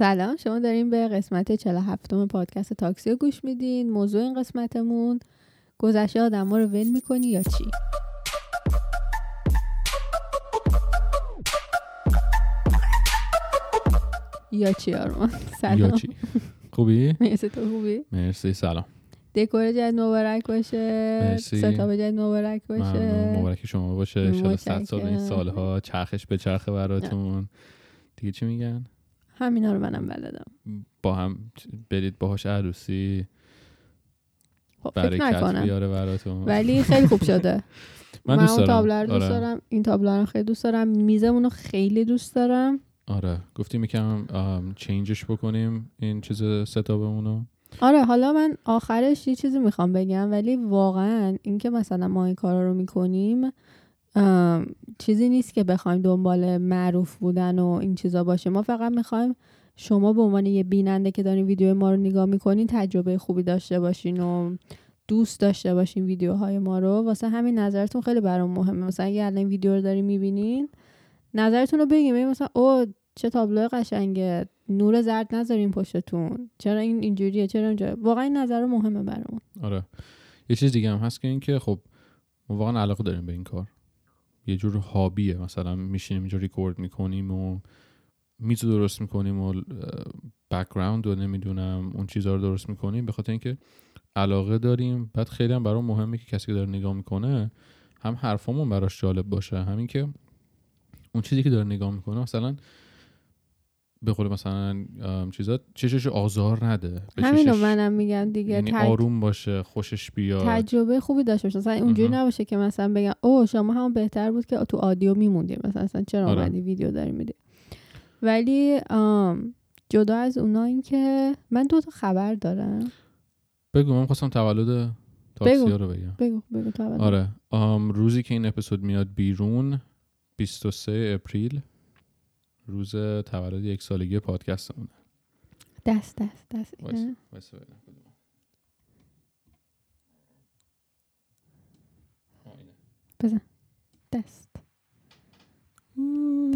سلام شما داریم به قسمت 47 م پادکست تاکسی رو گوش میدین. موضوع این قسمتمون گذشته آدم ها رو ول می‌کنی یا چی؟ یا چی آرمان؟ سلام. یا چی؟ خوبی؟ مرسی تو خوبی؟ مرسی سلام. دکور جدید مبارک باشه. مرسی. ستاپ جدید مبارک. باشه. مبارک شما باشه. انشالله صد سال این. سالها چرخش به چرخ براتون. دیگه چی میگن؟ همینا رو منم بلدم. با هم برید باهاش عروسی. خب فکر برکت بیاره براتون. ولی خیلی خوب شده. من دوست اون دارم. تابلر دوست آره. دارم. این تابلر رو خیلی دوست دارم. میزمون رو خیلی دوست دارم. آره. گفتیم یکم چینجش بکنیم این چیز ستابمونو. آره حالا من آخرش یه چیزی می‌خوام بگم ولی واقعا اینکه مثلا ما این کارا رو می‌کنیم چیزی نیست که بخوایم دنبال معروف بودن و این چیزا باشه ما فقط می‌خوایم شما به عنوان یه بیننده که دارین ویدیو ما رو نگاه می‌کنین تجربه خوبی داشته باشین و دوست داشته باشین ویدیوهای ما رو. واسه همین نظرتون خیلی برام مهمه. مثلا اگه الان ویدیو رو دارین می‌بینین نظرتون رو بگین مثلا او چه تابلو قشنگه. نور زرد نذارین پشتتون. چرا این اینجوریه؟ چرا اونجوریه واقعا این نظر مهمه برامون. آره. یه چیز دیگه هم هست که این که خب ما واقعا علاقه داریم به این کار. یه جور hobby ه مثلا میشینیم اینجا ریکورد می‌کنیم و میز درست می‌کنیم و background رو نمی‌دونم اون چیزها رو درست می‌کنیم. به خاطر اینکه علاقه داریم. بعد خیلی هم برام مهمه که کسی که داره نگاه می‌کنه هم حرفامون براش جالب باشه. همین که اون چیزی که داره نگاه می‌کنه مثلا به قول مثلا چیزا چشش آزار نده. به همین رو چشش- منم میگم دیگه. یعنی تج- آروم باشه خوشش بیاد. تجربه خوبی داشته باشه. مثلا اونجوری. نباشه که مثلا بگم او شما هم بهتر بود که تو آدیو میموندیم مثلا اصلا چرا آره. اومدی ویدیو داری میدی؟ ولی جدا از اونا این که من دو تا خبر دارم. بگو من خواستم تولد تاکسیا رو بگم. بگو بگو تو اول. آره روزی که این اپیزود میاد بیرون 23 اپریل. روز تولد یک سالگی پادکستمونه. دست دست دست. اینه. آه، اینه. دست.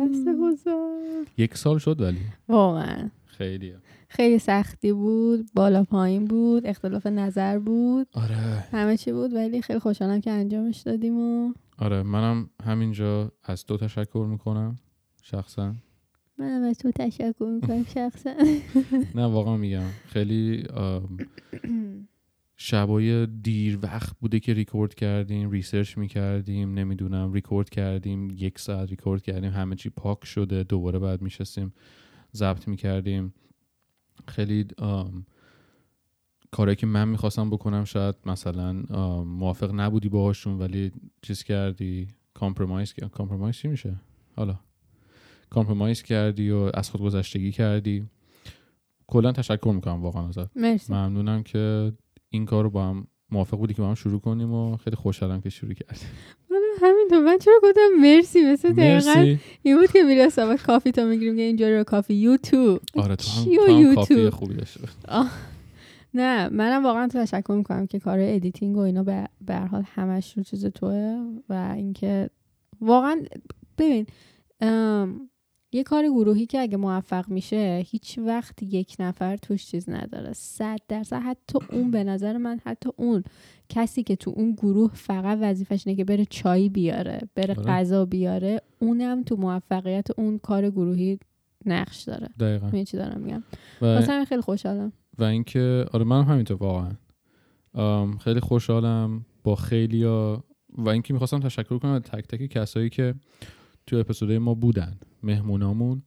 دست بزرگ. یک سال شد ولی. واقعا. خیلیه. خیلی سختی بود بالا پایین بود اختلاف نظر بود. آره. همه چی بود ولی خیلی خوشحالم که انجامش دادیم و آره منم همینجا از تو تشکر می‌کنم شخصا. منم از تو تشکر می‌کنم شخصا. نه واقعا میگم. خیلی شبای دیر وقت بوده که ریکورد کردیم research می‌کردیم نمی‌دونم ریکورد کردیم یک ساعت ریکورد کردیم همه چی پاک شده دوباره بعد میشستیم ضبط می‌کردیم. خیلی کارهایی که من می‌خواستم بکنم شاید مثلا موافق نبودی باهاشون ولی چیز کردی؟ کامپرمایز کامپرمایز چی میشه؟ حالا. کامپرمایز کردی و از خود گذشتگی کردی. کلا تشکر می‌کنم واقعا ازت. مرسی. ممنونم که این کار رو با هم موافق بودی که با هم شروع کنیم و خیلی خوشحالم که شروع کردیم. همینطور من چرا گفتم مرسی؟ مثل دقیقا این بود که میره حساب کافی تا می‌گیریم که اینجا رو کافی. یوتیوب. آره تو هم, و تو هم؟ کافی خوبی داشته. نه منم واقعا تشکر می‌کنم که کار editing و اینا به حال همش رو چیز توه و اینکه واقعا ببین ام، یه کار گروهی که اگه موفق میشه هیچ وقت یک نفر توش چیز نداره. صد درصد حتی اون به نظر من حتی اون کسی که تو اون گروه فقط وظیفش اینه که بره چای بیاره بره آره. غذا بیاره اونم تو موفقیت اون کار گروهی نقش داره. دقیقا. چی دارم میگم؟ واسه همین خیلی خوشحالم. و اینکه آره من هم همینطور واقعا. خیلی خوشحالم با خیلی و اینکه می‌خواستم تشکر کنم از تک تک کسایی که تو اپیزودهای ما بودن. مهمونامون.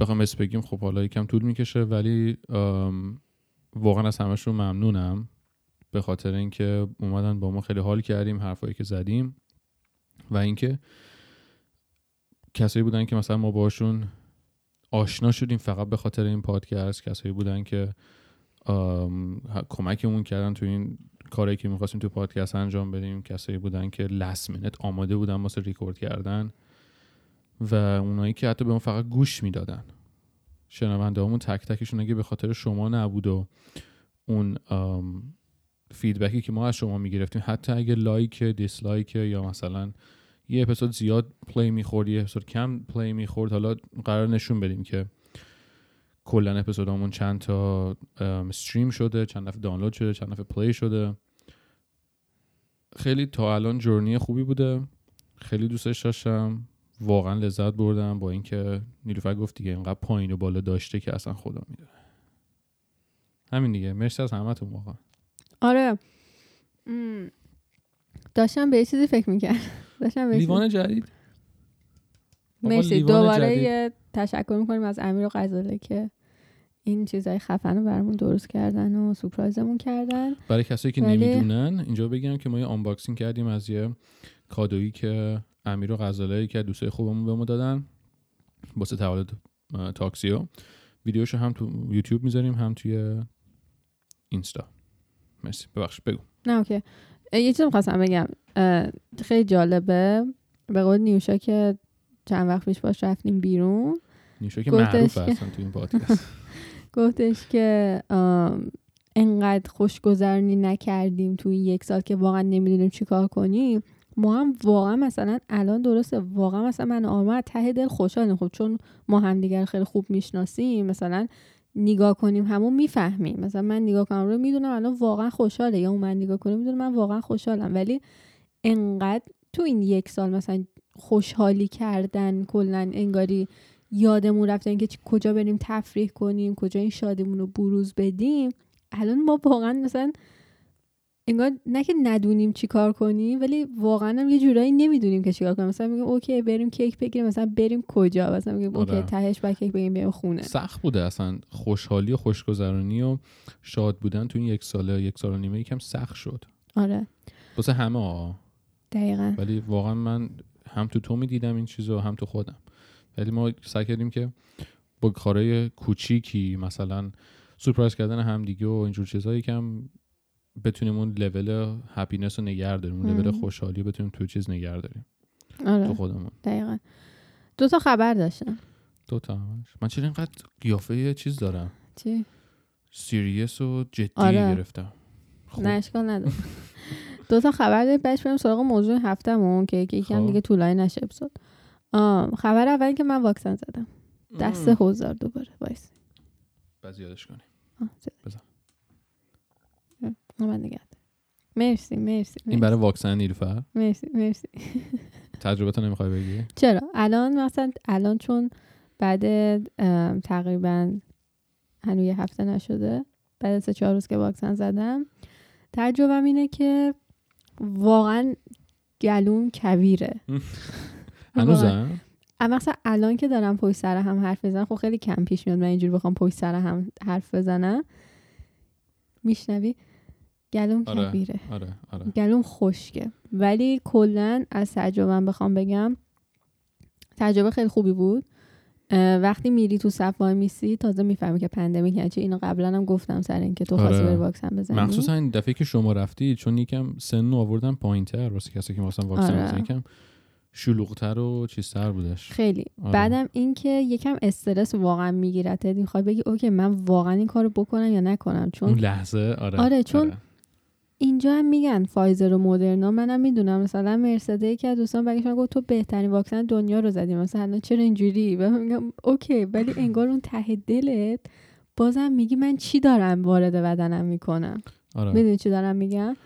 بخوام اسم بگیم خب حالا یکم طول می‌کشه ولی واقعا از همشون ممنونم. به خاطر اینکه اومدن با ما خیلی حال کردیم حرفایی که زدیم. و اینکه کسایی بودن که مثلا ما باشون آشنا شدیم فقط به خاطر این پادکست. کسایی بودن که کمکمون کردن تو این کاری که می‌خواستیم تو پادکست انجام بدیم کسایی بودن که لست منت آماده بودن واسه ریکورد کردن و اونایی که حتی به اون فقط گوش می‌دادن. شنونده همون تک تکشون اگه به خاطر شما نبود و اون feedback ی که ما از شما می‌گرفتیم حتی اگه like dislike یا مثلا یه اپیزود زیاد play می‌خورد یه اپیزود کم play می‌خورد حالا قراره نشون بدیم که کلا اپیزودامون چند تا stream شده چند دفعه دانلود شده چند دفعه play شده. خیلی تا الان journey خوبی بوده. خیلی دوستش داشتم. واقعا لذت بردم با اینکه نیلوفر گفت دیگه اینقدر پایین و بالا داشته که اصلا خدا می‌دونه. همین دیگه. مرسی از همتون واقعا. آره. داشتم به یه چیزی فکر می‌کرد داشتم به لیوان جدید؟ مرسی. دوباره. یه تشکر می‌کنیم از امیر و غزاله که این چیزای خفن رو برامون درست کردن و سورپرایزمون کردن. برای کسایی که ولی- نمی‌دونن اینجا بگم که ما یه آنباکسینگ کردیم از یه کادویی که امیر و غزاله که دوستای خوبمون بهمون دادن واسه تولد تاکسیو. ویدیوشو هم تو یوتیوب می‌ذاریم هم توی اینستا. مرسی. ببخش بگو. نه okay. یه چیز می‌خواستم بگم. خیلی جالبه. به قول نیوشا که چند وقت پیش باش رفتیم بیرون. نیوشا که معروف هستن تو این پادکست. گفتش که انقدر خوشگذرانی نکردیم تو یک سال که واقعا نمی‌دونیم چیکار کنیم. ما هم واقعا مثلا الان درسته واقعا مثلا من از ته دل خوشحالیم. خب چون ما همدیگر خیلی خوب می‌شناسیم مثلا نگاه کنیم همون می‌فهمیم. مثلا من نگاه کنم رو می‌دونم الان واقعا خوشحاله یا اون من نگاه کنیم می‌دونم من واقعا خوشحالم. ولی انقدر تو این یک سال مثلا خوشحالی کردن کلا انگاری یادمون رفته اینکه کجا بریم تفریح کنیم کجا این شادیمون رو بروز بدیم. الان ما واقعا مثلا انگار نه که ندونیم چی کار کنیم ولی واقعا هم یه جورایی نمی‌دونیم که چیکار کنیم. مثلا میگیم okay بریم کیک بگیریم. مثلا بریم کجا؟ مثلا میگیم آره. okay تهش با کیک بگیریم بریم خونه. سخت بوده اصلا خوشحالی و خوشگذرانی و شاد بودن تو این یک ساله یک سال و نیمه یکم سخت شد. آره. واسه همه ها. دقیقا. ولی واقعا من هم تو تو می‌دیدم این چیزو هم تو خودم. ولی ما سعی کردیم که با کارهای کوچیکی مثلا سورپرایز کردن همدیگه و اینجور چیزایی کم بتونیم اون level happiness رو نگه داریم اون لول. خوشحالی بتونیم تو چیز نگه داریم. تو آره خودمون. دقیقا. دو تا خبر داشتم. دو تا. همش من چرا اینقدر قیافه یه چیز دارم؟ چی؟ serious و جدی آره. گرفتم. خب. نه اشکال نداره. دو تا خبر داریم. بعدش بریم سراغ موضوع هفتمون که یکی یکم خب. دیگه طولانی نشه اپیزود. آم، خبر اول که من واکسن زدم دست. حوزار دوباره وایس بعد یادش زد. بزن. من نگه. مرسی مرسی این برای واکسن نیلوفر مرسی مرسی تجربه تو نمی‌خوای بگی چرا الان مثلا الان چون بعد تقریبا هنوز یه هفته نشده بعد سه چهار روز که واکسن زدم تجربم اینه که واقعا گلوم کویره. هنوزم اما مثلا الان که دارم پشت سر هم حرف بزنم خب خیلی کم پیش میاد من اینجوری بخوام پشت سر هم حرف بزنم. میشنوی؟ گلوم آره. کویره آره آره. گلوم خشکه. ولی کلا از تجربم بخوام بگم تجربه خیلی خوبی بود. وقتی میری تو صف وای میسی تازه می‌فهمی که pandemic یعنی چی؟ اینو قبلا هم گفتم سر اینکه تو خواستی آره. بری واکسن بزنی. مخصوصا این دفعه که شما رفتی چون یکم سن آوردن پایینتر واسه کسی که مثلا واکسن آره. شلوغتر و چیزتر بودش. خیلی. آره. بعدم اینکه یکم استرس واقعا میگیرت می‌خوای بگی okay من واقعا این کارو بکنم یا نکنم؟ چون اون لحظه آره. آره، چون اینجا هم میگن فایزر و مدرنا. منم می‌دونم مثلا مرسده که از دوستان برگشتن گفت تو بهترین واکسن دنیا رو زدی. مثلا چرا اینجوری؟ و میگم okay ولی انگار اون ته دلت بازم میگی من چی دارم وارد بدنم می‌کنم. آره. می‌دونی چی دارم میگم؟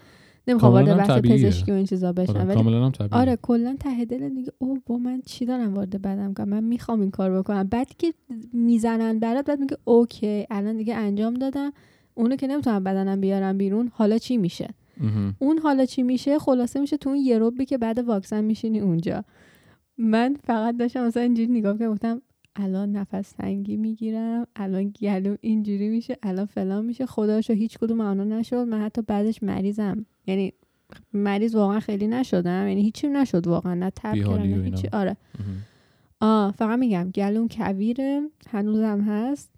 نمی‌خوام وارد بحث. پزشکی و این چیزا بشم آره کاملا هم طبیعیه. آره کلا ته دلت میگه او با من چی دارم وارد بدنم کنم من می‌خوام این کار بکنم. بعد که می‌زنن برات بعد میگه اوکی الان دیگه انجام دادم. اونو که نمی‌تونم بدنم بیارم بیرون حالا چی میشه. اون حالا چی میشه؟ خلاصه میشه تو اون یه که بعد واکسن میشینی اونجا. من فقط داشتم مثلا اینجوری نگاه که گفتم الان نفس تنگی می‌گیرم الان گلوم اینجوری میشه الان فلان میشه خداشو هیچ کدوم اونا نشد من حتی بعدش مریضم. یعنی مریض واقعا خیلی نشدم یعنی هیچی نشد واقعا نه تب کردم. هیچی. آره. آه فقط میگم گلوم کویره هنوزم هست.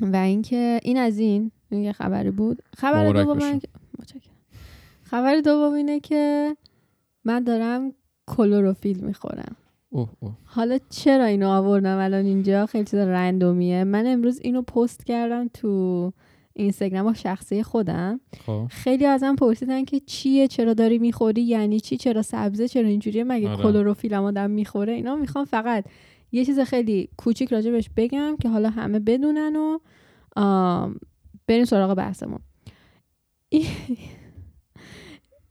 و اینکه این از این یه خبری بود. خبر دوم. خبر دوم اینه که من دارم کلروفیل می‌خورم. اوه اوه. حالا چرا اینو آوردم الان اینجا؟ خیلی چیز رندومیه. من امروز اینو پست کردم تو اینستاگرام و شخصی خودم. خب. خیلی ازم پرسیدن که چیه چرا داری می‌خوری؟ یعنی چی؟ چرا سبزه؟ چرا اینجوریه؟ مگه آره. کلروفیل هم آدم می‌خوره؟ اینا می‌خوام فقط یه چیز خیلی کوچیک راجبش بگم که حالا همه بدونن و بریم سراغ بحثمون.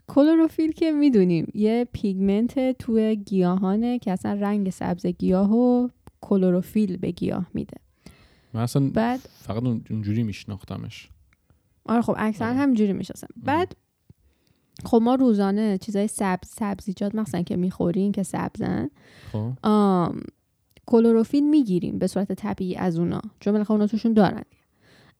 کلروفیل که می‌دونیم یه پیگمنت توی گیاهانه که اصلا رنگ سبز گیاه و کلروفیل به گیاه میده. من اصلا بعد فقط اون- اونجوری میشناختمش. آره خب اکثرا آره. همینجوری می‌شناسن بعد خب ما روزانه چیزای سبز سبزیجات مثلا که می‌خوریم که سبزن خب. آم، کلروفیل می‌گیریم به صورت طبیعی از اونا چون بالاخره اونا توشون دارن.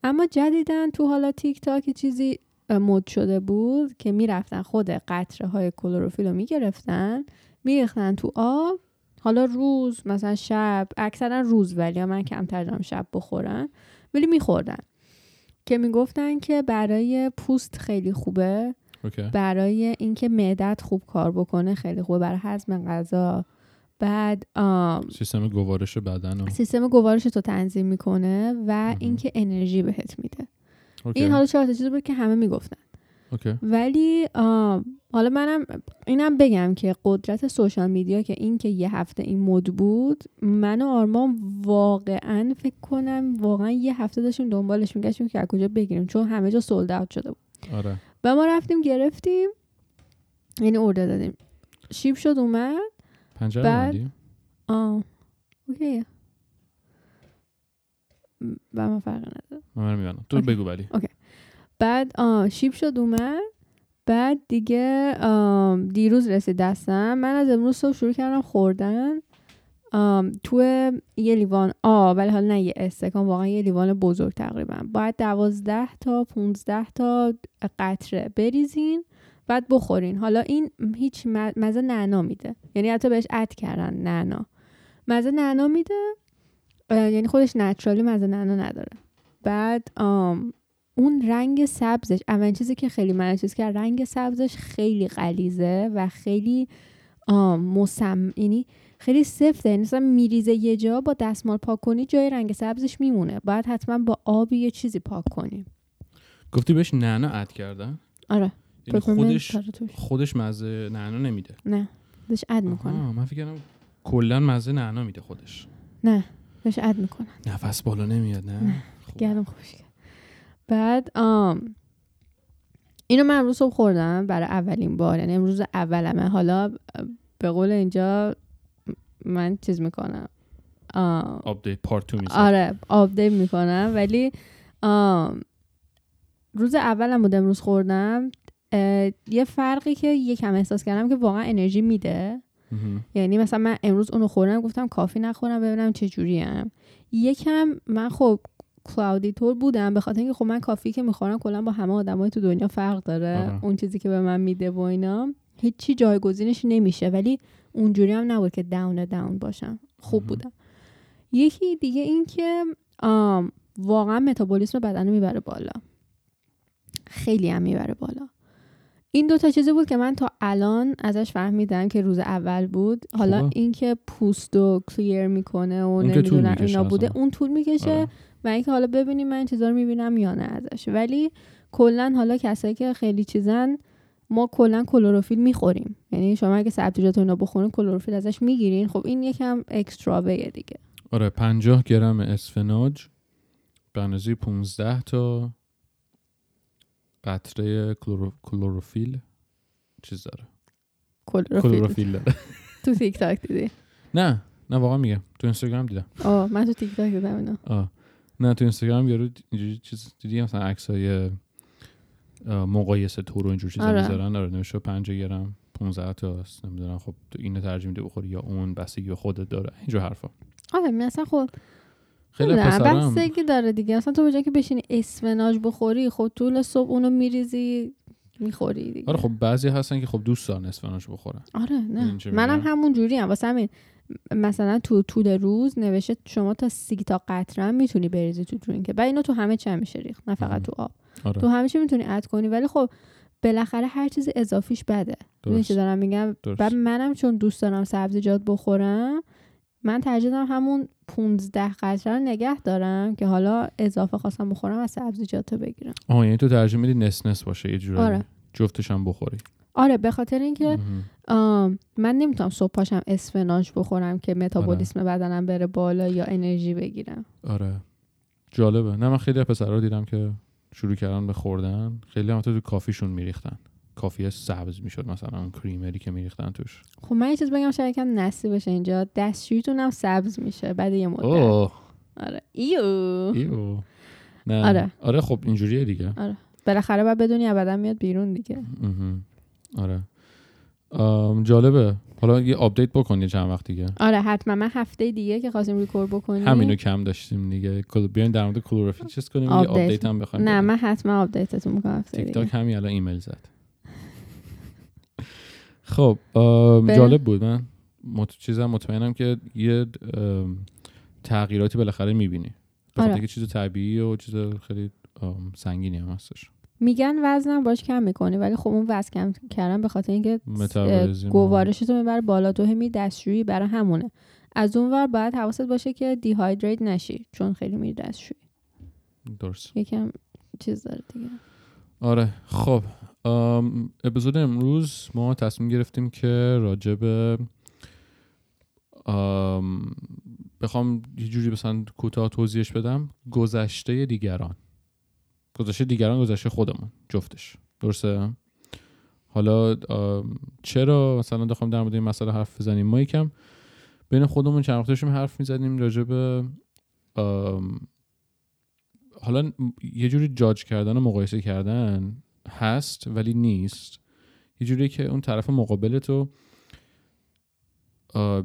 اما جدیدن تو حالا تیک تاک چیزی مد شده بود که می‌رفتن خود قطره های کلروفیل رو می‌گرفتن میریختن تو آب. حالا روز مثلا شب اکثرا روز ولی من کمتر دارم شب بخورن ولی میخوردن. که می‌گفتن که برای پوست خیلی خوبه. اوکی. برای اینکه معدت خوب کار بکنه خیلی خوبه. برای هضم غذا. بعد سیستم گوارش بدن سیستم گوارش تو تنظیم می‌کنه و. اینکه انرژی بهت میده. اوکی. این حالا چهار تا چیزی بود که همه می‌گفتن. okay. ولی حالا منم اینم بگم که قدرت social media که این که یه هفته این مد بود من و آرمان واقعا فکر کنم واقعا یه هفته داشتیم دنبالش میگشتیم که از کجا بگیریم چون همه جا sold out شده بود. آره. و ما رفتیم گرفتیم یعنی order دادیم. ship شد اومد. پنجره بعد- oh okay. و من فرق نداره. من می‌بینم تو اوکی. بگو ولی. بعد آه شیپ شد اومد. بعد دیگه دیروز رسید دستم. من از امروز صبح شروع کردم خوردن. تو یه لیوان آب ولی حالا نه یه استکان. واقعا یه لیوان بزرگ تقریبا. باید دوازده تا پونزده تا قطره بریزین بعد بخورین. حالا این هیچ مزه نعنا میده. یعنی حتی بهش اد کردن نعنا. مزه نعنا میده. یعنی خودش نچرالی مزه نعنا نداره. بعد آم اون رنگ سبزش اولین چیزی که خیلی من چیز کرد رنگ سبزش خیلی غلیظه و خیلی مسم یعنی خیلی سفته. یعنی مثلا میریزه یه جا با دستمال پاک کنی جای رنگ سبزش میمونه. باید حتما با آبی یه چیزی پاک کنیم گفتی بهش نعنا اد کردن آره. یعنی خودش توش. خودش مزه نعنا نمیده. نه. بهش اد می‌کنه. من فکر کلا مزه نعنا میده خودش. نه. بهش اد می‌کنه نفس بالا نمیاد نه؟ خب. گرم خوش کرد. بعد آم اینو من امروز صبح خوردم برای اولین بار. یعنی امروز اولمه. حالا به قول اینجا من چیز می‌کنم. update part آره update می‌کنم. ولی آم روز اولم بود امروز خوردم. یه فرقی که یکم احساس کردم که واقعا انرژی میده. یعنی مثلا من امروز اونو خوردم گفتم کافی نخورم ببینم چه جوریم یکم من خب کلاودی طور بودم به خاطر اینکه خب من کافی که می‌خورم کلا با همه آدمای تو دنیا فرق داره آره. اون چیزی که به من میده و اینا. هیچی جایگزینش نمیشه ولی اونجوری هم نبود که داون داون باشم. خوب. بودم. یکی دیگه این که واقعا متابولیسم بدن می‌بره بالا. خیلی هم می‌بره بالا. این دو تا چیزی بود که من تا الان ازش فهمیدم که روز اول بود حالا خوبه. اینکه پوست رو کلیر می‌کنه و نمی‌دونم اینا بوده اصلا. اون طول می‌کشه آره. و اینکه حالا ببینیم من چیزا رو می‌بینم یا نه ازش ولی کلا حالا کسایی که خیلی چیزن ما کلا کلروفیل می‌خوریم یعنی شما اگه سبزیجات و اینا بخورین کلروفیل ازش می‌گیرین خب این یکم اکسترا دیگه آره 50 گرم اسفناج به اندازه 15 تا قطره کلورو... کلروفیل چیز داره. کلروفیل داره. تو تیک تاک دیدی؟ نه نه واقعا میگم. تو اینستاگرام دیدم. آه من تو تیک تاک دیدم اینا آه. نه تو اینستاگرام یارو اینجوری چیز دیدی؟ مثلا عکسای مقایسه تو رو اینجور چیزا آره. می‌ذارن. آره نوشته 5 گرم 15 تا است نمی‌دونم. خب تو اینو ترجیح میده بخوری یا اون بستگی به خودت داره. اینجور حرفا. آره مثلا خب خیلی نه بستگی داره دیگه. مثلا تو به جای که بشینی اسفناج بخوری خب طول صبح اونو میریزی می‌خوری دیگه. آره خب بعضی هستن که خب دوست دارن اسفناج بخورن. آره نه. منم؟ همون جوری هم. واسه همین مثلا تو طول روز نوشته شما تا سی تا قطره می‌تونی بریزی تو درینک بعد اینو تو همه چی میشه ریخت نه فقط. تو آب. آره. تو همه چی می‌تونی اد کنی. ولی خب بالاخره هر چیز اضافیش بده. می‌دونی دارم میگم. بعد منم چون دوست دارم سبزیجات بخورم من ترجیح دارم همون 15 قطره رو نگه دارم که حالا اضافه خواستم بخورم از سبزیجات رو بگیرم. آه یعنی تو ترجیح میدی نس نس باشه یه جورایی آره. جفتش هم بخوری. آره به خاطر اینکه من نمی‌تونم صبح پاشم اسفناج بخورم که متابولیسم بدنم بره بالا یا انرژی بگیرم. آره. جالبه. نه من خیلی پسرها دیدم که شروع کردن به خوردن. خیلی هم تو کافیشون میریختن. کافی سبز می‌شد مثلا کریمری که میریختن توش. خب من یه چیز بگم شاید یکم nasty بشه اینجا. دستشویتون هم سبز میشه بعد یه مدت. oh. آره. ew. ew. نه. آره. آره خب اینجوریه دیگه. بالاخره باید بدونی ابدا میاد بیرون دیگه. آره. جالبه. حالا یه update بکن یه چند وقت دیگه. آره حتما. من هفته دیگه که خواستیم ریکورد بکنیم. همینو کم داشتیم دیگه. بیاین در مورد کلوروفیل چیز کنیم. یه update. هم بخوایم نه. من حتما update تون می‌کنم هفته تیک تاک همین الان ایمیل زد. خب جالب بود. من مت... چیزم مطمئنم که یه تغییراتی بالاخره می‌بینی. به آره. چیز طبیعی و چیز خیلی سنگینی هم هستش. میگن وزنم باش کم می‌کنی ولی خب اون وزن کم کردن به خاطر اینکه متابولیسم و- گوارشت رو می‌بره بالا. تو همی دستشویی برای همونه. از اون ور باید حواست باشه که دیهایدریت نشی چون خیلی میری دستشویی. درست. یکم چیز داره دیگه. آره. خب. اپیزود امروز ما تصمیم گرفتیم که ام، بخوام یه جوری مثلا کوتاه توضیحش بدم گذشته دیگران. گذشته دیگران گذشته خودمون جفتش. درسته؟ حالا چرا مثلا بخوام در مورد این مسئله حرف بزنیم؟ ما یکم بین خودمون چند وقت حرف به ام، حالا یه جوری جاج کردن و مقایسه کردن. هست ولی نیست. یه جوری که اون طرف مقابل تو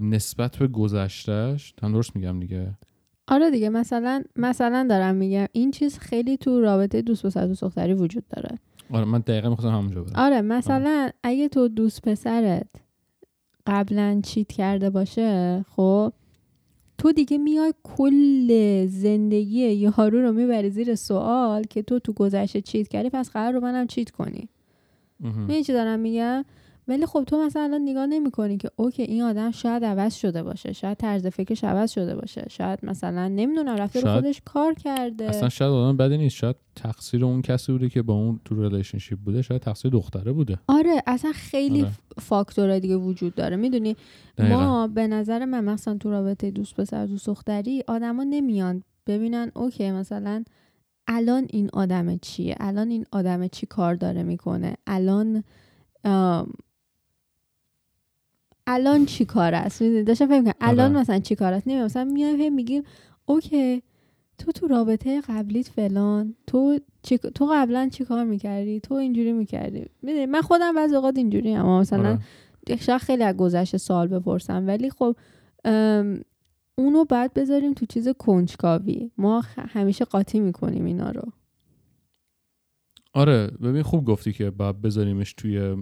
نسبت به گذشتهش هم درست میگم دیگه؟ آره دیگه مثلا مثلا دارم میگم این چیز خیلی تو رابطه دوست پسر دوست دختری وجود داره. آره من دقیقا می‌خواستم همونجا برم آره. مثلا اگه تو دوست پسرت قبلا cheat کرده باشه خب تو دیگه میای کل زندگی یارو رو می‌بری زیر سوال که تو تو گذشته cheat کردی پس قراره رو منم cheat کنی. می‌دونی چی دارم میگم ولی خب تو مثلا الان نگاه نمی‌کنی که okay این آدم شاید عوض شده باشه شاید طرز فکرش عوض شده باشه شاید مثلا نمی‌دونم رفته شاید- خودش کار کرده. اصلا شاید آدم بدی نیست شاید تقصیر اون کسی بوده که با اون تو relationship بوده شاید تقصیر دختره بوده. آره اصلا خیلی آره. فاکتورهای دیگه وجود داره. می‌دونی. ما به نظر من مثلا تو رابطه دوست پسر دوست دختری آدما نمیان ببینن OK مثلا الان این آدم چیه؟ الان این آدم چی کار داره می‌کنه؟ الان الان چی کار است؟ داشتم فکر می‌کردم الان آره. مثلا چی کار است نمی‌دونم مثلا میایم میگیم OK تو تو رابطه قبلیت فلان تو چی... تو قبلا چی کار می‌کردی تو اینجوری می‌کردی می‌دونی من خودم بعضی اوقات اینجوری اما مثلا آره. خیلی از گذشته سال بپرسم ولی خب ام، اونو باید بذاریم تو چیز کنجکاوی ما همیشه قاطی می‌کنیم اینا رو آره ببین خوب گفتی که باید بذاریمش توی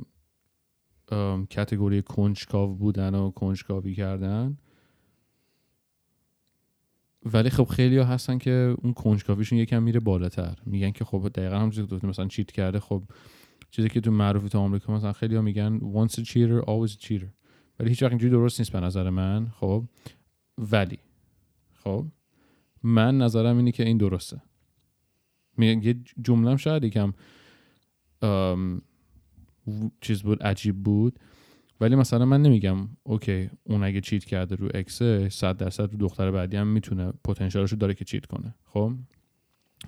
کتگوری کنجکاو بودن و کنجکاوی کردن. ولی خب خیلی ها هستن که اون کنجکاویشون یکم میره بالاتر. میگن که خب دقیقا همونجوری که مثلا چیت کرده خب چیزی که تو معروفی تو آمریکا مثلا خیلی ها میگن once a cheater always a cheater. ولی هیچ وقت اینجوری درست نیست به نظر من خب. ولی خب من نظرم اینه که این درسته. میگن یه جملم شاید یکم چیز بود عجیب بود. ولی مثلا من نمیگم OK اون اگه cheat کرده رو ex 100 درصد رو دختر بعدی هم می‌تونه پتانسیلش رو داره که cheat کنه. خب؟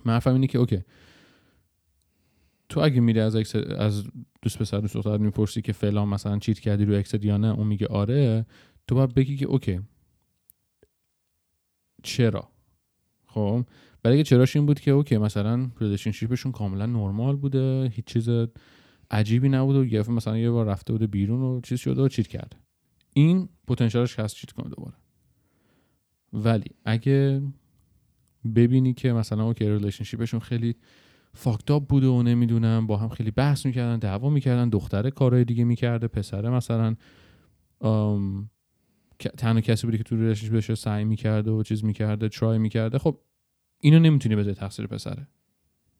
من اینه که OK. تو اگه میری از ex از دوست پسر دوست دختر می‌پرسی که فلان مثلا cheat کردی رو ex یا نه اون میگه آره تو باید بگی که OK. چرا؟ خب؟ برای چراش این بود که OK مثلا relationship شون کاملا نرمال بوده هیچ چیز عجیبی نبود و دفعه مثلا یه بار رفته بوده بیرون و چیز شده و cheat کرده این پتانسیلش هست cheat کنه دوباره. ولی اگه ببینی که مثلا OK relationship شون خیلی fucked up بوده و نمی‌دونم با هم خیلی بحث می‌کردن دعوا می‌کردن دختره کارهای دیگه می‌کرده پسره مثلا آم، تنها کسی بوده که تو relationship سعی می‌کرده و چیز می‌کرده try می‌کرده خب اینو نمی‌تونی بذاری تقصیر پسره.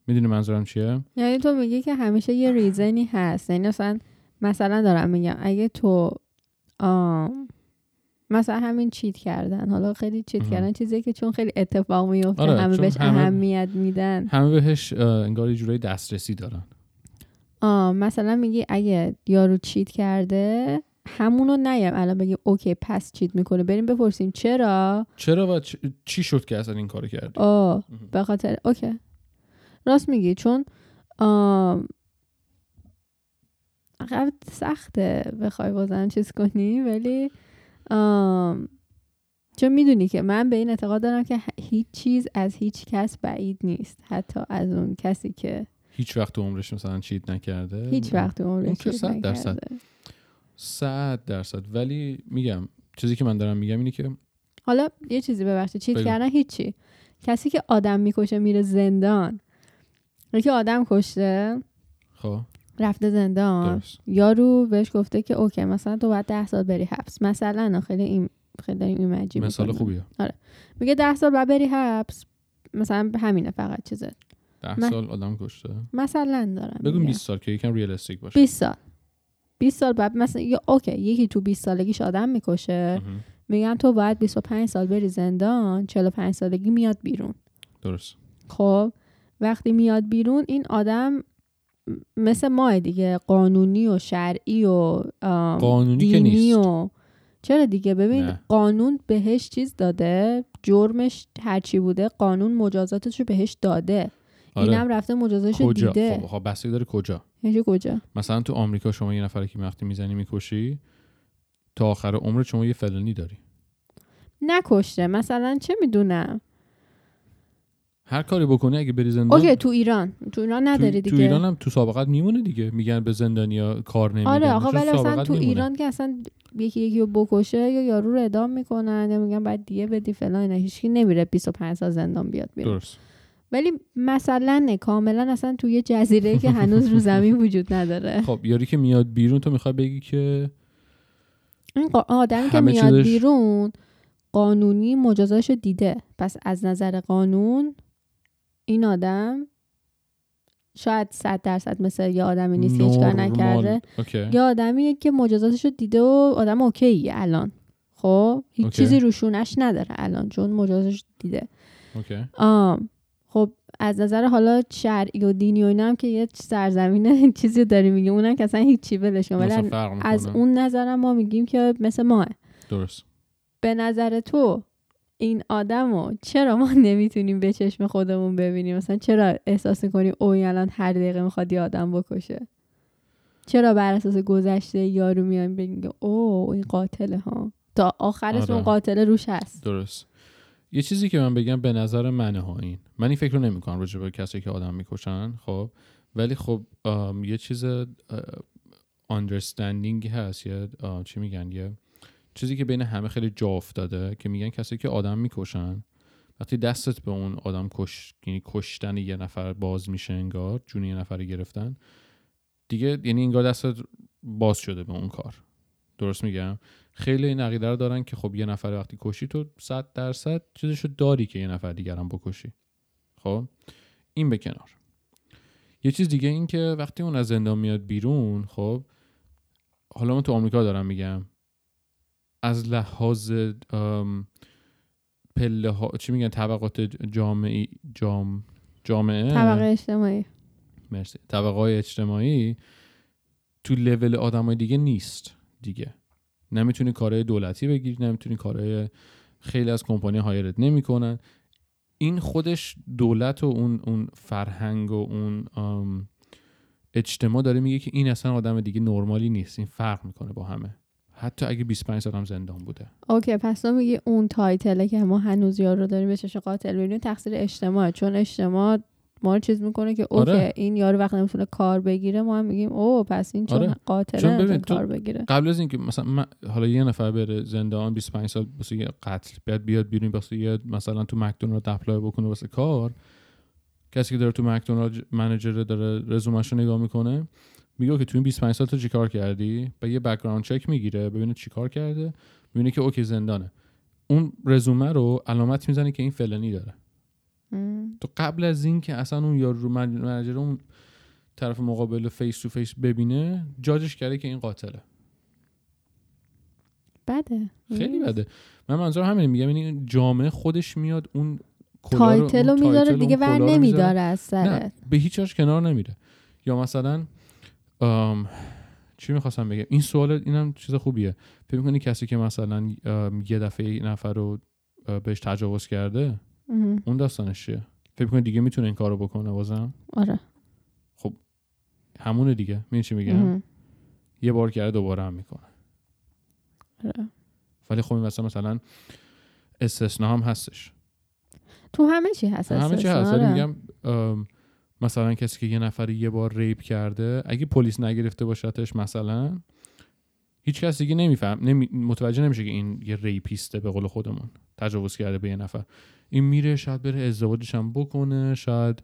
می‌دونی منظورم چیه؟ یعنی تو میگی که همیشه یه reason ی هست. یعنی مثلا مثلا دارم میگم اگه تو آم، مثلا همین cheat کردن. حالا خیلی cheat. کردن چیزی که چون خیلی اتفاق میفته آره، همه بهش همه- اهمیت میدن. همه بهش انگار یه جورایی دسترسی دارن. آه مثلا میگی اگه یارو cheat کرده همونو نیم. الان بگیم OK پس cheat می‌کنه. بریم بپرسیم چرا؟ چرا و چ- چی شد که اصلا این کارو کردی آه. به خاطر OK. راست میگی چون عقب سخته بخوای بازم چیز کنی ولی چون می‌دونی که من به این اعتقاد دارم که هیچ چیز از هیچ کس بعید نیست حتی از اون کسی که هیچ وقت تو عمرش مثلا چیت نکرده هیچ وقت عمرش چیز صد درصد. نکرده. صد درصد ولی میگم چیزی که من دارم میگم اینه که حالا یه چیزی ببخشید چیت. کردن هیچی کسی که آدم می‌کشه میره زندان یکی آدم کشته. خب. رفته زندان درست. یارو بهش گفته که OK مثلا تو باید ده سال بری حبس. مثلا خیلی این خیلی داریم این عجیب مثال. خوبیه. میگه ده سال باید بری حبس. مثلا همینه فقط چیزه. ده من- سال آدم کشته؟ مثلا دارم بگو میگم. 20 سال که یکم realistic باشه. 20 سال. 20 سال بعد مثلا یا OK یکی تو 20 سالگیش آدم می‌کشه. میگن تو باید 25 سال بری زندان 45 سالگی میاد بیرون. درست. خب. وقتی میاد بیرون این آدم مثل ما دیگه قانونی و شرعی و قانونی که نیست. و چرا دیگه؟ ببین نه. قانون بهش چیز داده جرمش هرچی بوده قانون مجازاتش رو بهش داده. اینم آره رفته مجازاتش رو دیده. خب خب بستگی داره کجا. یعنی کجا؟ مثلا تو آمریکا شما یه نفر که وقتی می‌زنی می‌کشی تا آخر عمر شما یه فلانی داری. نکشته. مثلا چه می‌دونم؟ هر کاری بکنی اگه بری زندان اوکی تو ایران. تو ایران نداری تو, دیگه تو ایران هم تو سابقت میمونه دیگه. میگن به زندانیا کار نمیدن. آره آقا ولی سابقت تو میمونه. ایران که اصلا یکی یکی رو بکشه یا یارو رو اعدام می‌کنن یا میگن باید دیگه بدی فلان اینا هیچکی نمیره 25 سال زندان بیاد بیرون. درست. ولی مثلا نه کاملا اصلا تو یه جزیره که هنوز رو زمین وجود نداره. خب یاری که میاد بیرون تو می‌خوای بگی که این آدمی که میاد بیرون قانونی مجازاتش رو دیده. پس از نظر قانون این آدم شاید صد درصد مثل یه آدمی نیست که هیچ کار. نکرده. اوکی یه آدمیه که مجازاتش رو دیده و آدم اوکیه الان. خب؟ هیچ اوکی. چیزی روشونش نداره الان چون مجازاتش دیده. آم خب از نظر حالا شرعی و دینی و اینا هم که یه سرزمین چیزی رو داری میگه اونم که اصلا هیچی ولش. ولی از اون نظرم ما میگیم که مثل ماه. درست. به نظر تو این آدمو چرا ما نمی‌تونیم به چشم خودمون ببینیم؟ مثلا چرا احساس می‌کنیم او این الان هر دقیقه می‌خواد یه آدم بکشه؟ چرا بر اساس گذشته یارو میایم بگیم او این قاتله ها؟ تا آخرش آره. اون قاتل روش هست. درست. یه چیزی که من بگم به نظر منه ها این. من این فکر رو نمی کنم راجع به کسی که آدم می‌کشن خب؟ ولی خب یه چیز understanding هست. یه چی میگن؟ یه چیزی که بین همه خیلی جا افتاده که میگن کسی که آدم می‌کشن. وقتی دستت به اون آدم کش یعنی کشتن یه نفر باز میشه انگار جون یه نفر گرفتن دیگه یعنی انگار دستت باز شده به اون کار. درست میگم؟ خیلی این عقیده رو دارن که خب یه نفر وقتی کشی تو صد درصد چیزشو داری که یه نفر دیگر هم بکشی. خب؟ این به کنار. یه چیز دیگه این که وقتی اون از زندان میاد بیرون خب حالا من تو آمریکا دارم میگم. از لحاظ پله ها چی میگن طبقات جامعی جام جامعه؟ طبقه اجتماعی. مرسی. طبقه های اجتماعی تو لول آدمای دیگه نیست دیگه. نمی‌تونی کارهای دولتی بگیری نمی‌تونی کارهای خیلی از کمپانی hire ت نمی‌کنن. این خودش دولت و اون اون فرهنگ و اون اجتماع داره میگه که این اصلا آدم دیگه نرمالی نیست. این فرق می‌کنه با همه. حتی اگه 25 سال هم زندان بوده OK پس تو میگی اون title ه که ما هنوز یار رو داریم به چش قاتل ببینیم تقصیر اجتماع چون اجتماع ما رو چیز می‌کنه که OK آره. این یارو وقت نمی‌تونه کار بگیره ما هم میگیم او پس این چون آره. قاتله چون ببین تو- کار بگیره قبل از اینکه مثلا من- حالا یه نفر بره زندان 25 سال واسه یه قتل بیاد بیاد بیرون واسه یه مثلا تو مکدونالد apply بکنه واسه کار کسی که داره تو مکدونالد manager داره رزومش رو نگاه می‌کنه میگه که تو این 25 سال تو چیکار کردی؟ و یه background check می‌گیره ببینه چیکار کرده ببینه که OK زندانه. اون رزومه رو علامت می‌زنه که این فلانی داره. ام. تو قبل از این که اصلا اون یارو رو من- manager اون طرف مقابل face to face ببینه judge ش کرده که این قاتله. بده. خیلی بده. من منظور همینه میگم یعنی جامعه خودش میاد اون title رو می‌ذاره دیگه ور. نمیداره از رو سرت. به هیچ وجه کنار نمیره. یا مثلا ام، چی می‌خواستم بگم؟ این سوال اینم چیز خوبیه. فکر می‌کنی کسی که مثلا یه دفعه یه نفر رو بهش تجاوز کرده اه. اون داستانش چیه؟ فکر می‌کنی دیگه می‌تونه این کارو بکنه بازم؟ آره. همونه دیگه. می‌دونی چی میگم. یه بار کرده دوباره هم می‌کنه. آره. ولی خب این مثلا مثلا استثنا هم هستش. تو همه چی هست همه چی هست آره. میگم مثلا کسی که یه نفر یه بار ریپ کرده اگه پلیس نگرفته باشتش مثلا هیچ کس دیگه نمیفهم نمی... متوجه نمیشه که این یه ریپیسته به قول خودمون تجاوز کرده به یه نفر. این میره شاید بره ازدواجش هم بکنه شاید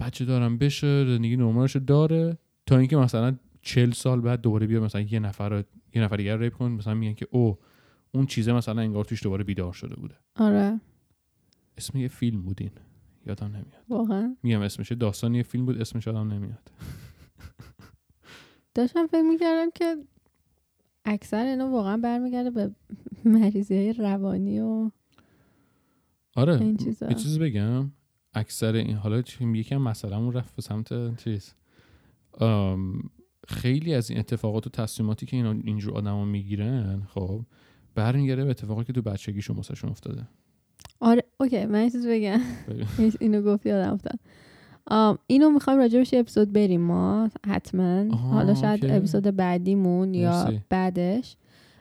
بچه دارم بشه زندگی نرمالش داره تا اینکه مثلا چل سال بعد دوباره بیا مثلا یه نفر رو یه نفر دیگه ریپ کن مثلا میگن که او اون چیزه مثلا انگار توش دوباره بیدار شده بوده. آره. اسم یه فیلم بودین یادم نمیاد. واقعا. میگم اسمش داستان یه فیلم بود اسمش یادم نمیاد. داشتم فکر می‌کردم که اکثر اینا واقعا برمیگرده به مریضی های روانی و آره این چیزا. یه چیزی بگم. اکثر این حالا یکم مسئلهمون رفت به سمت چیز. خیلی از این اتفاقات و تصمیماتی که اینا اینجور آدما می‌گیرن خب برمیگرده به اتفاقاتی که تو بچگیشون واسهشون افتاده. آره اوکی من چیز بگم. اینو گفت یادم افتاد. اینو می‌خوایم راجبش یه اپیزود بریم ما حتما. حالا شاید اوکی. اپیزود بعدیمون یا مرسی. بعدش.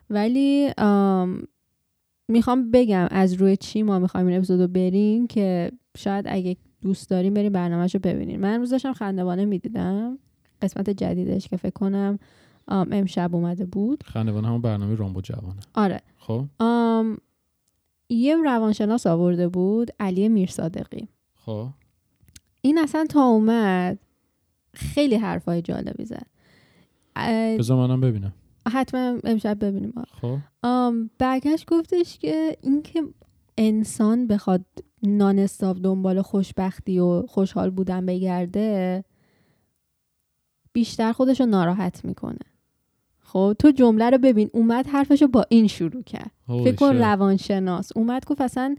ولی می‌خوام بگم از روی چی ما می‌خوایم این اپیزود رو بریم که شاید اگه دوست داریم بریم برنامهش رو ببینیم. من امروز داشتم خندوانه می‌دیدم. قسمت جدیدش که فکر کنم امشب اومده بود. خندوانه همون برنامه رامبو جوانه. آره. خب؟ یه روانشناس آورده بود علی میرصادقی خب. این اصلا تا اومد خیلی حرفای جالبی زد. بذار منم ببینم. حتما امشب ببینیم. خب. برگشت گفتش که اینکه انسان بخواد نان استاپ دنبال خوشبختی و خوشحال بودن بگرده بیشتر خودش رو ناراحت می‌کنه. خب تو جمله رو ببین. اومد حرفش رو با این شروع کرد. فکر کن. روانشناس. اومد گفت اصلا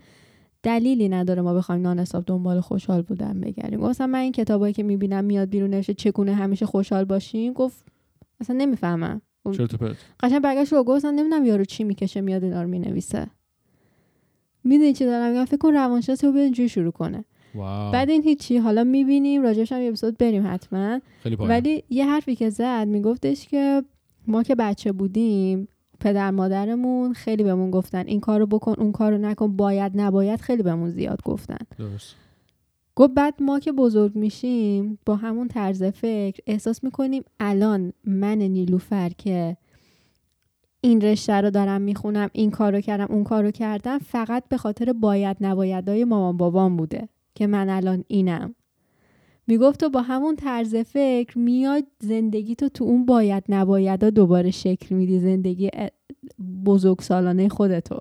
دلیلی نداره ما بخوایم نان حساب دنبال خوشحال بودن بگردیم. گفت اصلا من این کتابایی که می‌بینم میاد بیرون نوشته چگونه همیشه خوشحال باشیم گفت اصلا نمی‌فهمم. قشنگ برگشت رو گفت اصلا نمی‌دونم یارو چی می‌کشه میاد اینا رو می‌نویسه. می‌دونی چی دارم میگم؟ فکر کن روانشناسی رو اینجوری شروع کنه. واو. بعد این هیچی. حالا می‌بینیم راجبش هم یه اپیزود بریم حتما. ولی یه حرفی که زد میگفتش که ما که بچه بودیم پدر مادرمون خیلی بهمون گفتن این کارو بکن اون کارو نکن باید نباید خیلی بهمون زیاد گفتن. درست. گفت بعد ما که بزرگ میشیم با همون طرز فکر احساس می‌کنیم الان من نیلوفر که این رشته رو دارم می‌خونم این کارو کردم اون کارو کردم فقط به خاطر باید نبایدهای مامان بابام بوده که من الان اینم. می‌گفت تو با همون طرز فکر میاد زندگی تو تو اون باید نبایدها دوباره شکل میدی زندگی بزرگ سالانه خودتو.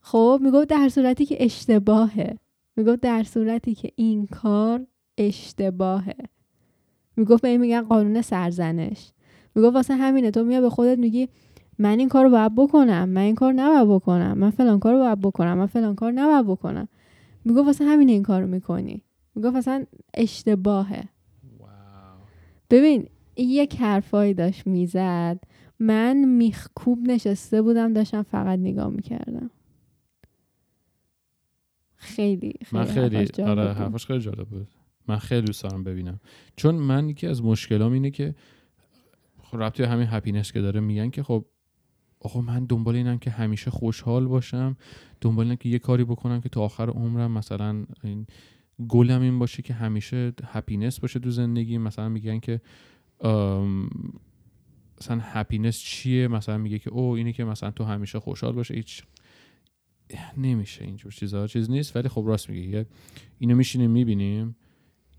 خب می‌گفت در صورتی که اشتباهه. می‌گفت در صورتی که این کار اشتباهه. می‌گفت به این میگن قانون سرزنش. می‌گفت واسه همینه تو میای به خودت میگی من این کار رو باید بکنم من این کار نباید بکنم من فلان کار رو باید بکنم من فلان کار نباید بکنم. می‌گفت واسه همینه این کار رو می‌کنی. می‌گفت اصلا اشتباهه. واو. ببین یک حرفایی داشت می‌زد. من میخکوب نشسته بودم داشتم فقط نگاه می‌کردم. خیلی خیلی من خیلی حرفاش جالب آره. حرفش خیلی جالب بود. من خیلی دوست دارم ببینم. چون من یکی از مشکلام اینه که خب ربطی همین happiness که داره میگن که خب آقا من دنبال اینم که همیشه خوشحال باشم. دنبال اینم که یه کاری بکنم که تا آخر عمرم مثلا این گلم این باشه که همیشه happiness باشه تو زندگی. مثلا میگن که مثلا happiness چیه؟ مثلا میگه که او اینه که مثلا تو همیشه خوشحال باشه. هیچ نمیشه اینجور چیزها چیز نیست ولی خب راست میگه. اینو میشینیم می‌بینیم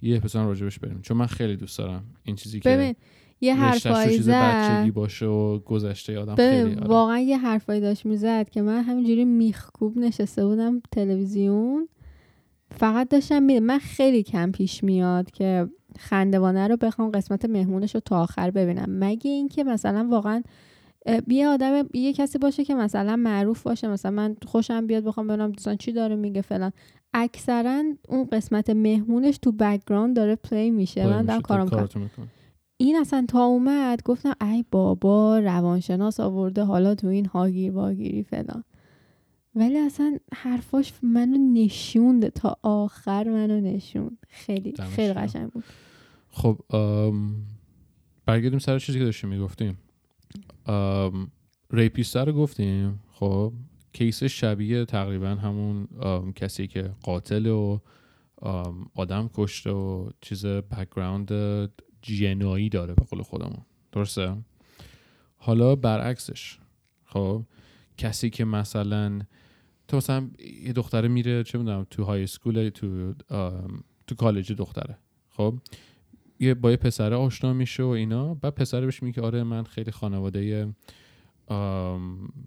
یه اپیزود راجبش بریم. چون من خیلی دوست دارم این چیزی که ببین یه حرفایی زد. باشه و گذشته آدم خیلی ببین آره. واقعا یه حرفایی داشت می‌زد که من همینجوری میخکوب نشسته بودم تلویزیون. فقط داشتم میدم من خیلی کم پیش میاد که خندوانه رو بخوام قسمت مهمونش رو تا آخر ببینم. مگه اینکه مثلا واقعا یه آدم یه کسی باشه که مثلا معروف باشه مثلا من خوشم بیاد بخوام ببینم دوستان چی داره میگه فلان. اکثرا اون قسمت مهمونش تو background داره play میشه. من دارم کارم می‌کنه این اصلا تا اومد گفتم ای بابا روانشناس آورده حالا تو این هاگیر واگیری فلان. ولی اصلا حرفاش منو نشوند تا آخر منو نشوند. خیلی خیلی. قشنگ بود. خب برگردیم سر چیزی که داشتیم می‌گفتیم. rapist ا رو گفتیم. خب case شبیه تقریبا همون کسی که قاتل و آدم کشته و چیز background جنایی داره به قول خودمون. درسته؟ حالا برعکسش. خب کسی که مثلا تو مثلا یه دختره میره چه می‌دونم تو high school تو تو کالج دختره. خب؟ یه با یه پسر آشنا میشه و اینا بعد پسر بهش میگه آره من خیلی خانواده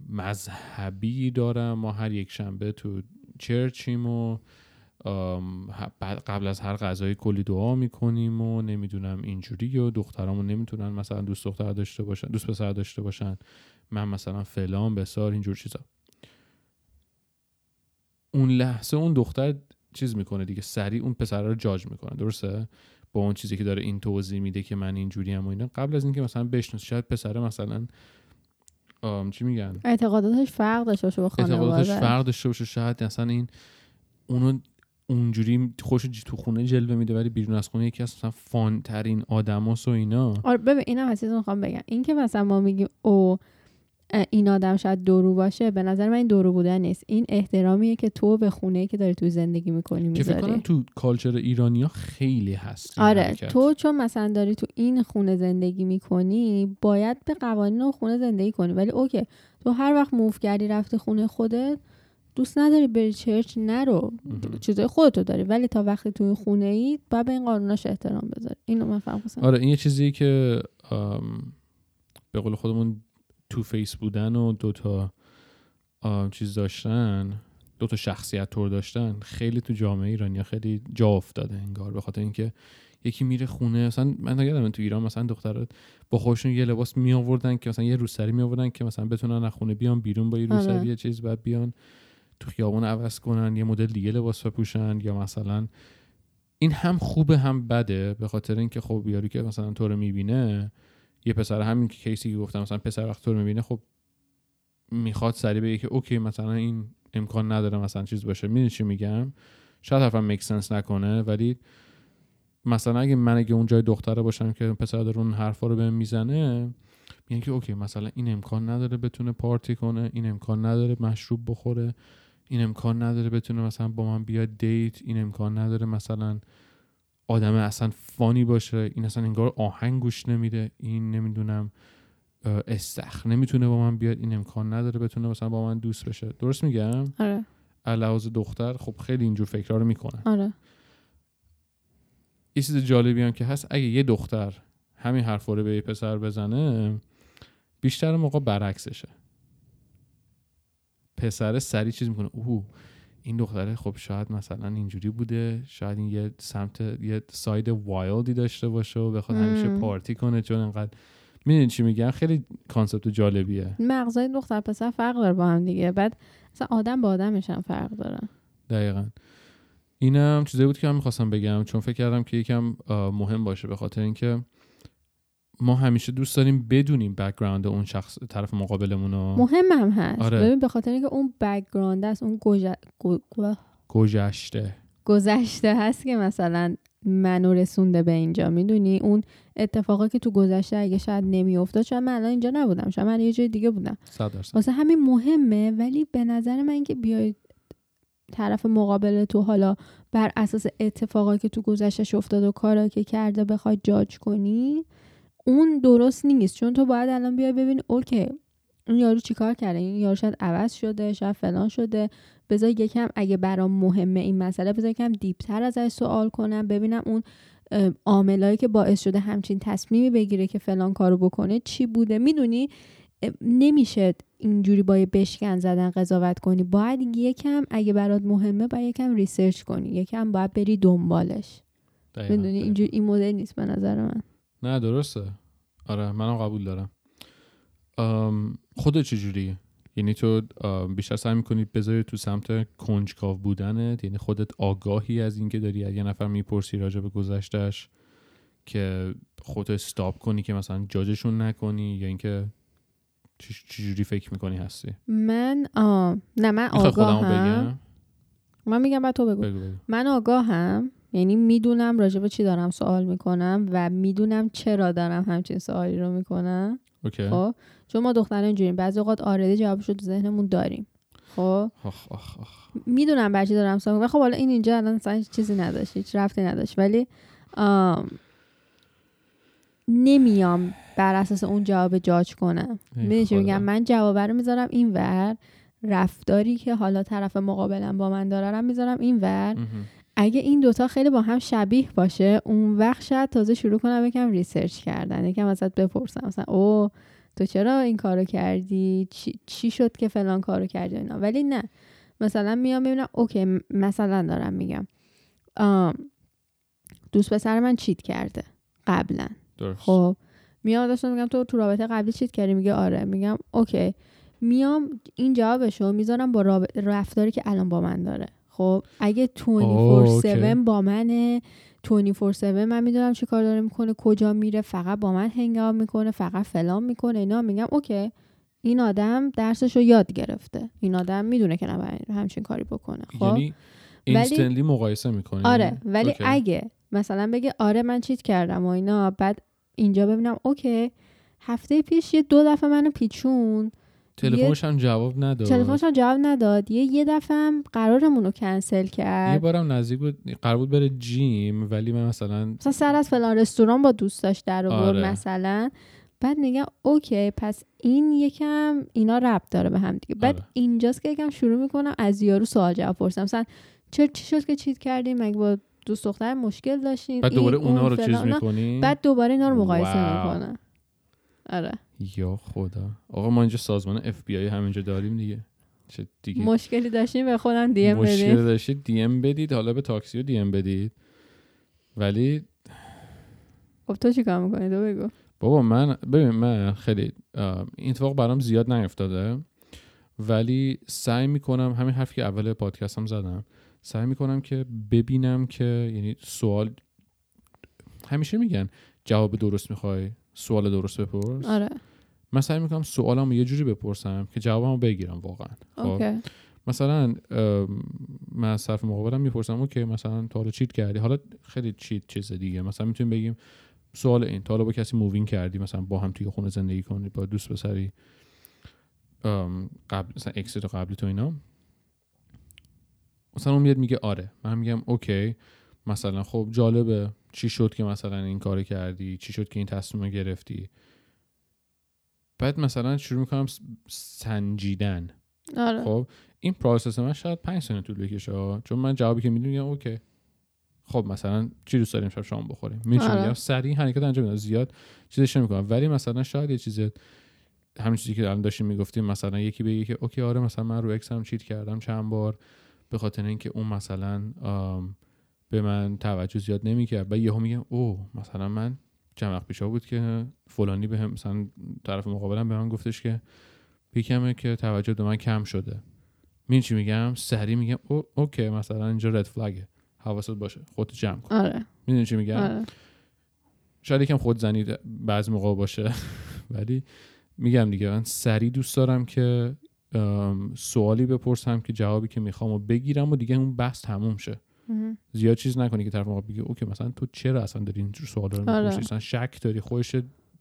مذهبی دارم. ما هر یک شنبه تو چرچیم و قبل از هر غذای کلی دعا می‌کنیم و نمی‌دونم اینجوری و دخترامون نمی‌تونن مثلا دوست دختر داشته باشن دوست پسر داشته باشن. من مثلا فلان بسار اینجور چیزا. اون لحظه اون دختر چیز می‌کنه دیگه سریع اون پسر رو جاج می‌کنه درسته؟ با اون چیزی که داره این توضیح میده که من اینجوری هم و اینا. قبل از اینکه مثلا بشناسه شاید پسر مثلا آم، چی میگن؟ اعتقاداتش فرق داشته باشه با اعتقاداتش فرق داشته باشه. شاید اصلا این اونو اونجوری خوش تو خونه جلوه میده ولی بیرون از خونه یکی از مثلا فان ترین آدماس و اینا. آره ببین اینم هست می‌خوام بگم. این که مثلا ما میگیم او این آدم شاید درو باشه به نظر من این درو بودن نیست. این احترامیه که تو به خونه که داری تو زندگی می‌کنی که فکر کنم می‌ذاری تو کالچر ایرانیا خیلی هست آره حرکت. تو چون مثلا داری تو این خونه زندگی می‌کنی باید به قوانین خونه زندگی کنی. ولی اوکی تو هر وقت موف کردی رفتی خونه خودت دوست نداری بری چرچ نرو. چیزای خودتو داری. ولی تا وقتی تو این خونه ای باید به این قانوناش احترام بذاری. اینو من فهم آره این یه چیزی که به قول خودمون two face بودن و دوتا چیز داشتن دوتا شخصیت طور داشتن خیلی تو جامعه ایرانیا خیلی جا افتاده انگار به خاطر اینکه یکی میره خونه مثلا من نگردم تو ایران مثلا دخترات با خودشون یه لباس می آوردن که مثلا یه روسری می آوردن که مثلا بتونن از خونه بیان بیرون با یه آره. روسری یه چیز بعد بیان تو خیابون عوض کنن یه مدل دیگه لباس بپوشن یا مثلا این هم خوبه هم بده به خاطر اینکه خب یارویی که مثلا تو رو می‌بینه یه پسر همین که case ی که گفتم مثلا پسر وقت تو می‌بینه خب می‌خواد سریع بگه که okay مثلا این امکان نداره مثلا چیز باشه. می‌دونی چی میگم؟ شاید حرفم make sense نکنه ولی مثلا اگه من اگه اون جای دختره باشم که پسر داره اون حرفا رو بهم می‌زنه میگن که okay مثلا این امکان نداره بتونه پارتی کنه این امکان نداره مشروب بخوره این امکان نداره بتونه مثلا با من بیاد دیت این امکان نداره مثلا آدم اصلا فانی باشه این اصلا انگار آهنگ گوش نمیده این نمی‌دونم اه، استخر نمی‌تونه با من بیاد این امکان نداره بتونه مثلا با من دوست بشه. درست میگم؟ آره. علاوه دختر خب خیلی اینجور فکرها رو می‌کنن آره. یه چیز جالبی هم که هست اگه یه دختر همین حرفا رو به یه پسر بزنه بیشتر موقع برعکسشه. پسر سریع چیز می‌کنه اوه این دختره خب شاید مثلا اینجوری بوده شاید این یه سمت یه side wild ی داشته باشه و بخواد همیشه. پارتی کنه چون انقدر می‌دونی چی میگم؟ خیلی concept جالبیه. مغزای دختر پسر فرق داره با هم دیگه. بعد مثلا آدم با آدمش هم فرق داره. دقیقا. اینم چیزی بود که من می‌خواستم بگم چون فکر کردم که یکم مهم باشه به خاطر اینکه ما همیشه دوست داریم بدونیم background اون شخص طرف مقابلمون رو. مهم هم هست. آره. ببین به خاطر اینکه اون background است اون گوژ- گو- گو- گذشته. گذشته هست که مثلا منو رسونده به اینجا. می‌دونی؟ اون اتفاقی که تو گذشته اگه شاید نمیافتاد شاید من الان اینجا نبودم. شاید من یه جای دیگه بودم. واسه همین مهمه. ولی به نظر من که بیای طرف مقابل تو حالا بر اساس اتفاقایی که تو گذشتش افتاد و کارایی که کرده بخوای جاج کنی اون درست نیست. چون تو باید الان بیای ببین okay این یارو چیکار کرده؟ این یارو شاید عوض شده شاید فلان شده. بذار یکم اگه برام مهمه این مسئله بذار یکم deep تر ازش سوال کنم ببینم اون عاملایی که باعث شده همچین تصمیمی بگیره که فلان کارو بکنه چی بوده. می‌دونی؟ نمیشه اینجوری با یه بشکن زدن قضاوت کنی. باید یکم اگه برات مهمه باید یکم research کنی. یکم باید بری دنبالش. می‌دونی. اینجوری این مدل نیست به نظر من. نه درسته. آره منم قبول دارم. خودت چجوری؟ یعنی تو بیشتر سعی می‌کنی بذاری تو سمت کنجکاو بودنت؟ یعنی خودت آگاهی از اینکه داری از یه نفر می‌پرسی راجع به گذشتش که خودت استاپ کنی که مثلا جاجشون نکنی یا اینکه چجوری فکر می‌کنی هستی؟ من آه نه من آگاهم. من میگم بعد تو بگو. بگو بگو. من آگاهم. یعنی می‌دونم راجع به چی دارم سوال می‌کنم و می‌دونم چرا دارم همچین سوالی رو می‌کنم. اوکی. خب؟ چون ما دختران اینجوریم. بعضی اوقات آرده جوابش رو تو ذهنمون داریم. خب؟ می‌دونم بر چی دارم سوال می‌کنم. خب حالا این اینجا الان چیزی نداشت هیچ رفتی نداشت. ولی آم، نمیام بر اساس اون جواب جاج کنم. می‌دونی. میگم؟ من جواب رو می‌ذارم این ور. رفتاری که حالا طرف مقابلم با من داره رو می‌ذارم این ور. اگه این دوتا خیلی با هم شبیه باشه اون وقت شاید تازه شروع کنم یکم research کردن یکم ازت بپرسم. مثلا oh تو چرا این کارو کردی؟ چی, چی شد که فلان کارو کردی اینا؟ ولی نه. مثلا میام ببینم okay مثلا دارم میگم. دوست پسر من cheat کرده قبلا. خب میام داشتم میگم تو تو رابطه قبلی cheat کردی؟ میگه آره. میگم okay. میام این جوابشو می‌ذارم با راب- رفتاری که الان با من داره. خب اگه 24/7 okay. با منه 24/7 من می‌دونم چی کار داره می‌کنه کجا میره فقط با من hang out می‌کنه فقط فلان می‌کنه اینا میگم okay. این آدم درسش رو یاد گرفته. این آدم می‌دونه که نباید همچین کاری بکنه خب؟ یعنی instantly مقایسه می‌کنی؟ آره ولی okay. اگه مثلا بگه آره من cheat کردم و اینا بعد اینجا ببینم okay هفته پیش یه دو دفعه منو پیچون تلفنش هم جواب نداد. تلفنش هم جواب نداد. یه یه دفعه هم قرارمون رو کنسل یه کرد بارم نزدیک بود قرار بود بره gym ولی من مثلا مثلا سر از فلان رستوران با دوستاش در آورد آره. مثلا. بعد میگم okay پس این یکم اینا ربط داره به هم دیگه. بعد آره. اینجاست که یکم شروع می‌کنم از یارو سوال جواب پرسم مثلا چرا چی شد که cheat کردی مگه با دوست دختر مشکل داشتین؟ بعد دوباره اونا اون، رو چیز. می‌کنی؟ بعد دوباره اینا رو مقایسه واو. می‌کنه. آره. یا خدا. آقا ما اینجا سازمان اف بی آی همینجا داریم دیگه. چه دیگه. مشکلی داشتیم به خودم دی ام مشکل بدین داشتید دی ام بدید حالا به تاکسی رو دی ام بدید. ولی خب تو چیکار می‌کنی؟ تو بگو. بابا من ببین من خیلی این اتفاق برام زیاد نیفتاده. ولی سعی می‌کنم همین حرفی که اول پادکستم زدم سعی می‌کنم که ببینم که یعنی سوال همیشه میگن جواب درست می‌خوای سوال درست بپرس. آره. من سعی می‌کنم سوالمو یه جوری بپرسم که جوابمو بگیرم واقعا خب؟ okay. مثلا من از طرف مقابلم می‌پرسم okay مثلا تا حالا cheat کردی؟ حالا خیلی cheat چیز دیگه. مثلا می‌تونیم بگیم سوال این تا حالا با کسی مووینگ کردی مثلا با هم توی خونه زندگی کنی با دوست پسری قبل مثلا ex تو قبلی تو اینا؟ مثلا اون میاد میگه آره. من میگم okay. مثلا خب جالبه. چی شد که مثلا این کار کردی؟ چی شد که این تصمیم گرفتی؟ بعد مثلا شروع می‌کنم سنجیدن. آره. خب این process من شاید پنج ثانیه طول بکشه. چون من جوابی که می‌دونم okay. خب مثلا چی دوست داریم شب شام بخوریم؟ میشه آره. سریع حرکت انجام میدم. زیاد چیزش نمی‌کنم. ولی مثلا شاید یه چیز همین چیزی که الان داشتیم می‌گفتیم مثلا یکی بگه که okay آره مثلا من رو ex م cheat کردم چند بار به خاطر اینکه اون مثلا به من توجه زیاد نمی‌کرد. و یهو میگم oh مثلا من چند وقت پیشا بود که فلانی به هم مثلا طرف مقابلم به من گفتش که یکمه که توجه به من کم شده. می‌دونی چی میگم؟ سریع میگم oh okay مثلا اینجا red flag ه حواست باشه خودت جمع کن. آره. می‌دونی چی میگم؟ آره. شاید یکم خود زنی بعض موقع باشه ولی میگم دیگه من سریع دوست دارم که سوالی بپرسم که جوابی که می‌خوام و بگیرم و دیگه اون بحث تموم شه. زیاد چیز نکنی که طرف مقابل بگه اوکی مثلا تو چرا اصلا داری اینجور سوالا رو آره. می‌پرسی. اصلا شک داری خودش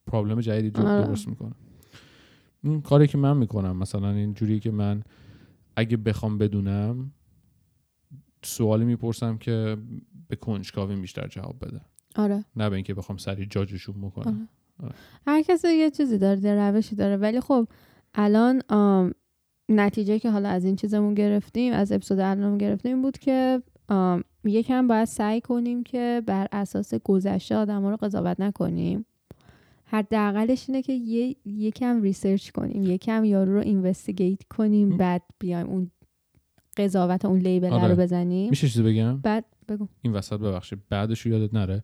پرابلم جدیدی جو- آره. درست می‌کنه. این کاری که من می‌کنم مثلا اینجوری که من اگه بخوام بدونم سوالی می‌پرسم که به کنجکاوی بیشتر جواب بده. آره. نه به اینکه بخوام سریع جاجشون بکنم. هر کسی یه چیزی داره یه روشی داره. ولی خب الان نتیجه که حالا از این چیزمون گرفتیم از اپیزود الانمون گرفتیم این بود که یکم باید سعی کنیم که بر اساس گذشته آدم رو قضاوت نکنیم. حداقلش اینه که یه یکم research کنیم یکم یارو رو investigate کنیم. بعد بیایم اون قضاوت اون لیبل آره. رو بزنیم. میشه چیزی بگم؟ بعد بگو. این وسط ببخشید بعدش یادت نره.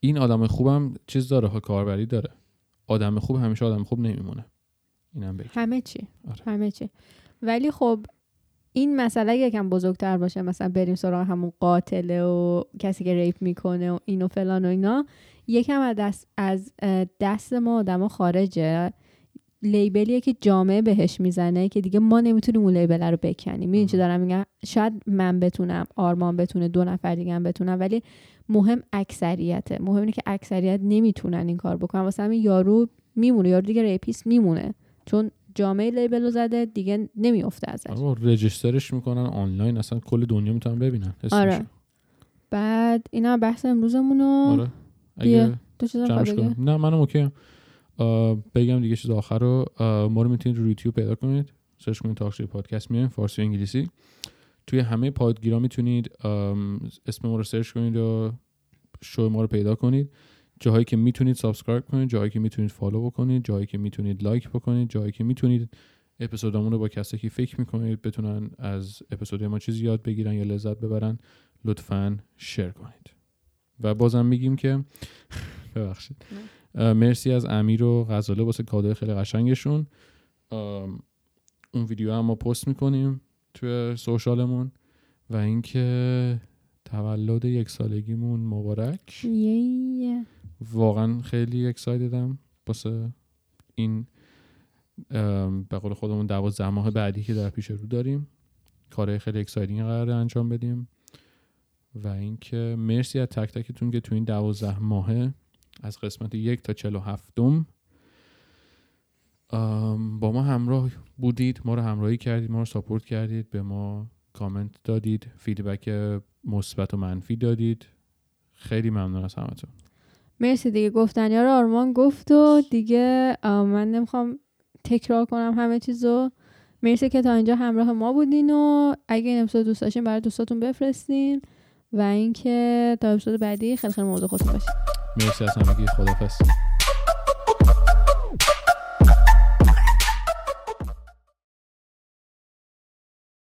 این آدم خوبم چیز داره ها کاربری داره. آدم خوب همیشه آدم خوب نمیمونه. اینم بگم. همه چی. آره. همه چی. ولی خب این مسئله یکم بزرگتر باشه مثلا بریم سراغ همون قاتله و کسی که ریپ می‌کنه و این و فلان و اینا یکم از دست, از دست ما آدما خارجه. label یه که جامعه بهش می‌زنه که دیگه ما نمی‌تونیم اون label رو بکنیم. می‌دونی چی دارم میگم؟ شاید من بتونم آرمان بتونه دو نفر دیگه هم بتونم ولی مهم اکثریته. مهم اینه که اکثریت نمی‌تونن این کار بکنن. واسه همین یارو میمونه یارو دیگه rapist میمونه. چون جامعه label رو زده دیگه نمیافته ازش. آقا register ش می‌کنن آنلاین اصلا کل دنیا می‌تونن ببینن. آره. بعد اینا بحث امروزمونو آره. اگه تو چیزا نه منم okay بگم دیگه چیز آخر رو. ما رو می‌تونید رو یوتیوب پیدا کنید. سرچ کنید Toxi پادکست میایم فارسی و انگلیسی. توی همه پادگیرا می‌تونید اسم ما رو سرچ کنید و شو ما رو پیدا کنید. جاهایی که می‌تونید subscribe کنید جاهایی که می‌تونید follow بکنید جاهایی که می‌تونید like بکنید جاهایی که می‌تونید اپیزودامون رو با کسی که فکر می‌کنید بتونن از اپیزود ما چیزی یاد بگیرن یا لذت ببرن لطفا شیر کنید. و بازم میگیم که ببخشید. مرسی از امیر و غزاله. واسه کادوی خیلی قشنگشون. اون ویدیو هم ما پست می‌کنیم توی سوشالمون. و اینکه تولد یک سالگیمون مبارک. یه. واقعا خیلی اکسایتدم واسه این به قول خودمون دوازده ماه بعدی که در پیش رو داریم. کارهای خیلی exciting قراره انجام بدیم. و اینکه مرسی از تک تکتون که تو این دوازده ماهه از قسمت یک تا چل و هفتم. با ما همراه بودید ما رو همراهی کردید ما رو support کردید به ما کامنت دادید feedback مثبت و منفی دادید. خیلی ممنون از همتون. مرسی دیگه. گفتنیا رو آرمان گفت و دیگه من نمی‌خوام تکرار کنم همه چیزو. مرسی که تا اینجا همراه ما بودین و اگه این اپیزود دوست داشتین برای دوستاتون بفرستین و اینکه تا اپیزود بعدی خیلی خیلی موضوع خودتون باشین. مرسی از همگی. خدافظ